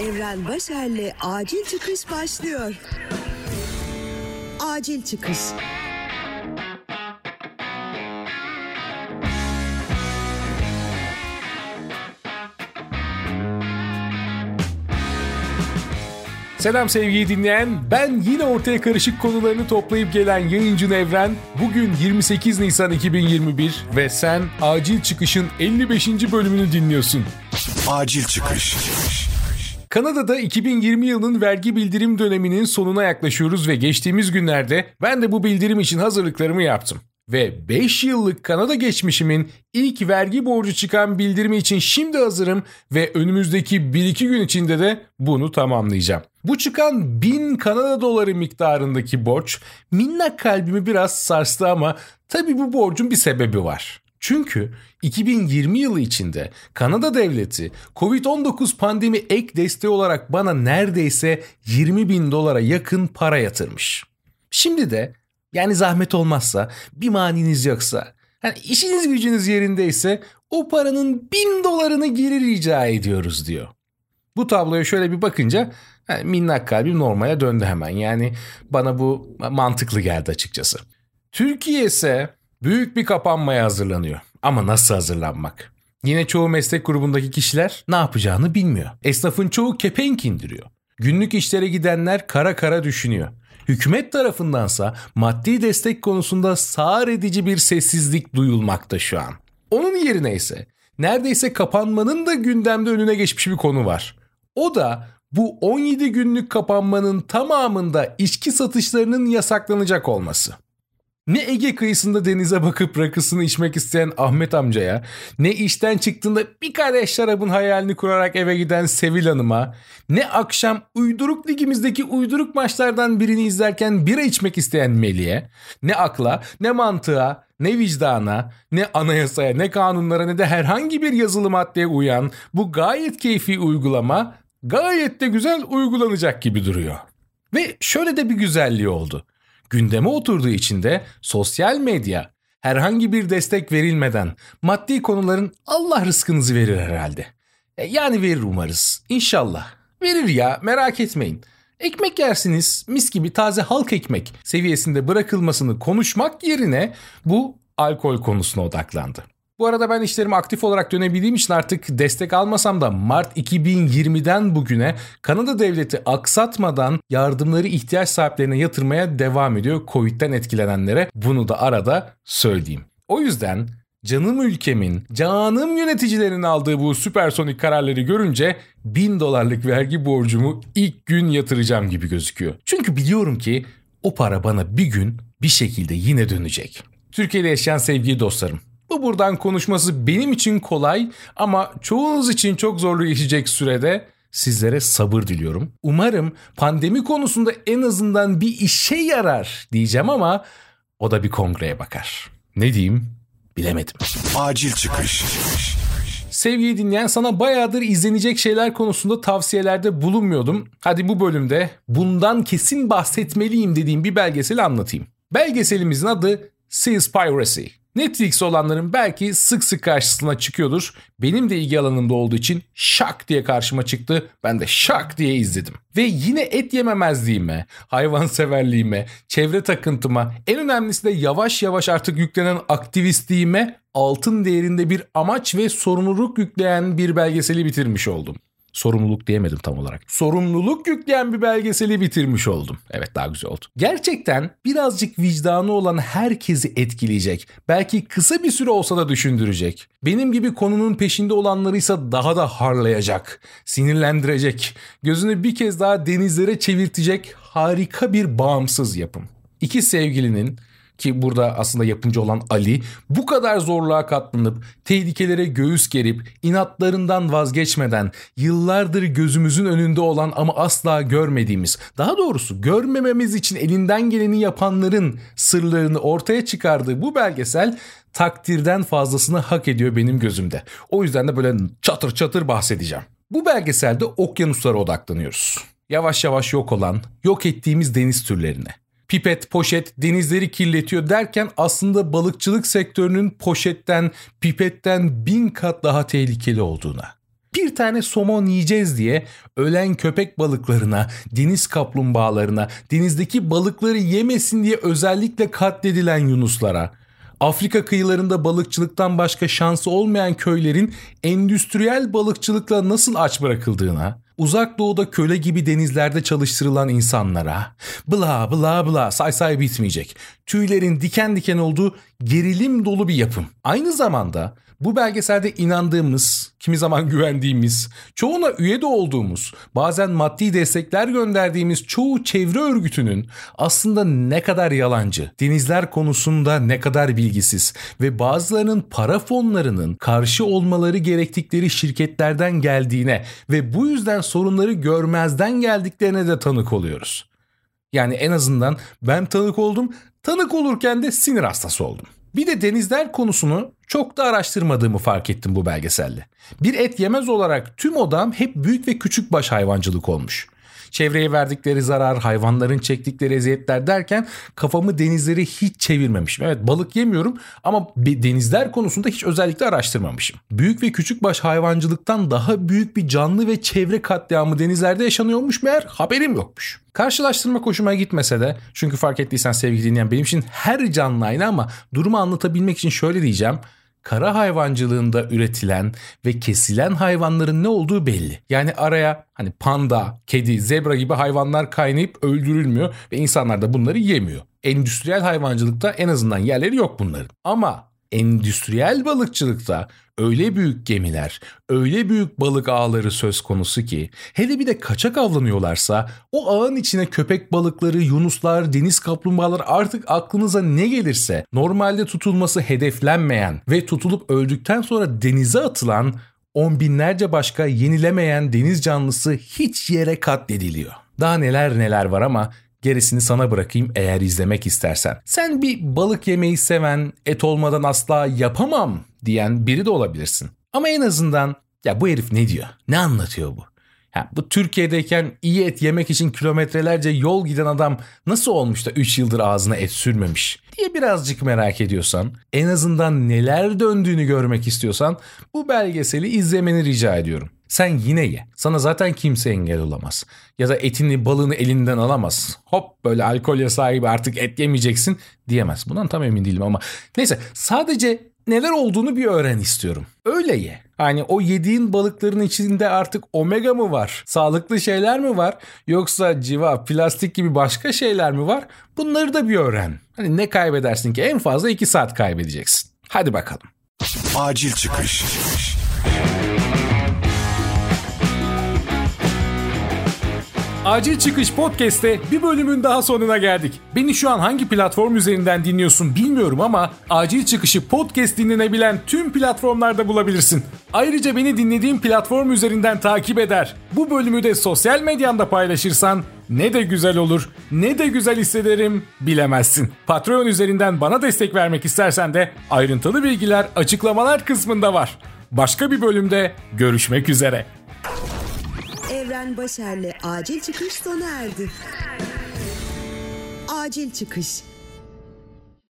Evren Başer'le Acil Çıkış başlıyor. Acil Çıkış. Selam sevgili dinleyen. Ben yine ortaya karışık konularını toplayıp gelen yayıncı Evren. Bugün 28 Nisan 2021 ve sen Acil Çıkış'ın 55. bölümünü dinliyorsun. Acil Çıkış. Kanada'da 2020 yılının vergi bildirim döneminin sonuna yaklaşıyoruz ve geçtiğimiz günlerde ben de bu bildirim için hazırlıklarımı yaptım. Ve 5 yıllık Kanada geçmişimin ilk vergi borcu çıkan bildirimi için şimdi hazırım ve önümüzdeki 1-2 gün içinde de bunu tamamlayacağım. Bu çıkan 1000 Kanada doları miktarındaki borç minnak kalbimi biraz sarstı ama tabii bu borcun bir sebebi var. Çünkü 2020 yılı içinde Kanada devleti Covid-19 pandemi ek desteği olarak bana neredeyse 20 bin dolara yakın para yatırmış. Şimdi de yani zahmet olmazsa bir maniniz yoksa hani işiniz gücünüz yerindeyse o paranın bin dolarını geri rica ediyoruz diyor. Bu tabloya şöyle bir bakınca yani minnak kalbim normale döndü hemen. Yani bana bu mantıklı geldi açıkçası. Türkiye ise büyük bir kapanmaya hazırlanıyor. Ama nasıl hazırlanmak? Yine çoğu meslek grubundaki kişiler ne yapacağını bilmiyor. Esnafın çoğu kepenk indiriyor. Günlük işlere gidenler kara kara düşünüyor. Hükümet tarafındansa maddi destek konusunda sağır edici bir sessizlik duyulmakta şu an. Onun yerine ise neredeyse kapanmanın da gündemde önüne geçmiş bir konu var. O da bu 17 günlük kapanmanın tamamında içki satışlarının yasaklanacak olması. Ne Ege kıyısında denize bakıp rakısını içmek isteyen Ahmet amcaya, ne işten çıktığında bir kadeh şarabın hayalini kurarak eve giden Sevil Hanım'a, ne akşam uyduruk ligimizdeki uyduruk maçlardan birini izlerken bira içmek isteyen Melih'e, ne akla, ne mantığa, ne vicdana, ne anayasaya, ne kanunlara ne de herhangi bir yazılı maddeye uyan bu gayet keyfi uygulama gayet de güzel uygulanacak gibi duruyor. Ve şöyle de bir güzelliği oldu gündeme oturduğu için de sosyal medya herhangi bir destek verilmeden maddi konuların Allah rızkınızı verir herhalde. E, yani verir umarız. İnşallah. Verir ya merak etmeyin. Ekmek yersiniz mis gibi taze halk ekmek seviyesinde bırakılmasını konuşmak yerine bu alkol konusuna odaklandı. Bu arada ben işlerime aktif olarak dönebildiğim için artık destek almasam da Mart 2020'den bugüne Kanada devleti aksatmadan yardımları ihtiyaç sahiplerine yatırmaya devam ediyor Covid'den etkilenenlere. Bunu da arada söyleyeyim. O yüzden canım ülkemin, canım yöneticilerin aldığı bu süpersonik kararları görünce 1000 dolarlık vergi borcumu ilk gün yatıracağım gibi gözüküyor. Çünkü biliyorum ki o para bana bir gün bir şekilde yine dönecek. Türkiye'de yaşayan sevgili dostlarım, bu buradan konuşması benim için kolay ama çoğunuz için çok zorlu geçecek sürede sizlere sabır diliyorum. Umarım pandemi konusunda en azından bir işe yarar diyeceğim ama o da bir kongreye bakar. Ne diyeyim bilemedim. Acil çıkış. Sevgili dinleyen sana bayağıdır izlenecek şeyler konusunda tavsiyelerde bulunmuyordum. Hadi bu bölümde bundan kesin bahsetmeliyim dediğim bir belgeseli anlatayım. Belgeselimizin adı Seaspiracy. Netflix olanların belki sık sık karşısına çıkıyordur. Benim de ilgi alanımda olduğu için şak diye karşıma çıktı. Ben de şak diye izledim. Ve yine et yememezliğime, hayvanseverliğime, çevre takıntıma, en önemlisi de yavaş yavaş artık yüklenen aktivistliğime altın değerinde bir amaç ve sorumluluk yükleyen bir belgeseli bitirmiş oldum. Sorumluluk diyemedim tam olarak. Sorumluluk yükleyen bir belgeseli bitirmiş oldum. Evet daha güzel oldu. Gerçekten birazcık vicdanı olan herkesi etkileyecek. Belki kısa bir süre olsa da düşündürecek. Benim gibi konunun peşinde olanlarıysa daha da harlayacak, sinirlendirecek, gözünü bir kez daha denizlere çevirtecek harika bir bağımsız yapım. İki sevgilinin ki burada aslında yapımcı olan Ali bu kadar zorluğa katlanıp tehlikelere göğüs gerip inatlarından vazgeçmeden yıllardır gözümüzün önünde olan ama asla görmediğimiz daha doğrusu görmememiz için elinden geleni yapanların sırlarını ortaya çıkardığı bu belgesel takdirden fazlasını hak ediyor benim gözümde. O yüzden de böyle çatır çatır bahsedeceğim. Bu belgeselde okyanuslara odaklanıyoruz. Yavaş yavaş yok olan, yok ettiğimiz deniz türlerine pipet, poşet denizleri kirletiyor derken aslında balıkçılık sektörünün poşetten, pipetten bin kat daha tehlikeli olduğuna. bir tane somon yiyeceğiz diye ölen köpek balıklarına, deniz kaplumbağalarına, denizdeki balıkları yemesin diye özellikle katledilen yunuslara, Afrika kıyılarında balıkçılıktan başka şansı olmayan köylerin endüstriyel balıkçılıkla nasıl aç bırakıldığına, uzak doğuda köle gibi denizlerde çalıştırılan insanlara, bla bla bla say say bitmeyecek. Tüylerin diken diken olduğu gerilim dolu bir yapım. Aynı zamanda bu belgeselde inandığımız, kimi zaman güvendiğimiz, çoğuna üye de olduğumuz, bazen maddi destekler gönderdiğimiz çoğu çevre örgütünün aslında ne kadar yalancı, denizler konusunda ne kadar bilgisiz ve bazılarının para fonlarının karşı olmaları gerektikleri şirketlerden geldiğine ve bu yüzden sorunları görmezden geldiklerine de tanık oluyoruz. Yani en azından ben tanık oldum, tanık olurken de sinir hastası oldum. Bir de denizler konusunu çok da araştırmadığımı fark ettim bu belgeselde. Bir et yemez olarak tüm odam hep büyük ve küçük baş hayvancılık olmuş. Çevreye verdikleri zarar, hayvanların çektikleri eziyetler derken kafamı denizleri hiç çevirmemişim. Evet balık yemiyorum ama denizler konusunda hiç özellikle araştırmamışım. Büyük ve küçük baş hayvancılıktan daha büyük bir canlı ve çevre katliamı denizlerde yaşanıyormuş meğer haberim yokmuş. Karşılaştırma hoşuma gitmese de çünkü fark ettiysen sevgili dinleyen benim için her canlı aynı ama durumu anlatabilmek için şöyle diyeceğim kara hayvancılığında üretilen ve kesilen hayvanların ne olduğu belli. Yani araya hani panda, kedi, zebra gibi hayvanlar kaynayıp öldürülmüyor ve insanlar da bunları yemiyor. Endüstriyel hayvancılıkta en azından yerleri yok bunların. Ama endüstriyel balıkçılıkta öyle büyük gemiler, öyle büyük balık ağları söz konusu ki hele bir de kaçak avlanıyorlarsa o ağın içine köpek balıkları, yunuslar, deniz kaplumbağaları artık aklınıza ne gelirse normalde tutulması hedeflenmeyen ve tutulup öldükten sonra denize atılan on binlerce başka yenilemeyen deniz canlısı hiç yere katlediliyor. Daha neler neler var ama Gerisini sana bırakayım eğer izlemek istersen. Sen bir balık yemeyi seven, et olmadan asla yapamam diyen biri de olabilirsin. Ama en azından ya bu herif ne diyor? Ne anlatıyor bu? Ya bu Türkiye'deyken iyi et yemek için kilometrelerce yol giden adam nasıl olmuş da 3 yıldır ağzına et sürmemiş diye birazcık merak ediyorsan, en azından neler döndüğünü görmek istiyorsan bu belgeseli izlemeni rica ediyorum. Sen yine ye. Sana zaten kimse engel olamaz. Ya da etini balını elinden alamaz. Hop böyle alkolye sahibi artık et yemeyeceksin diyemez. Bundan tam emin değilim ama. Neyse sadece neler olduğunu bir öğren istiyorum. Öyle ye. Hani o yediğin balıkların içinde artık omega mı var? Sağlıklı şeyler mi var? Yoksa civa, plastik gibi başka şeyler mi var? Bunları da bir öğren. Hani ne kaybedersin ki? En fazla 2 saat kaybedeceksin. Hadi bakalım. Acil çıkış. Acil Çıkış Podcast'te bir bölümün daha sonuna geldik. Beni şu an hangi platform üzerinden dinliyorsun bilmiyorum ama Acil Çıkış'ı podcast dinlenebilen tüm platformlarda bulabilirsin. Ayrıca beni dinlediğin platform üzerinden takip eder. Bu bölümü de sosyal medyanda paylaşırsan ne de güzel olur, ne de güzel hissederim bilemezsin. Patreon üzerinden bana destek vermek istersen de ayrıntılı bilgiler açıklamalar kısmında var. Başka bir bölümde görüşmek üzere. Evren Başer'le Acil Çıkış sona erdi. Acil Çıkış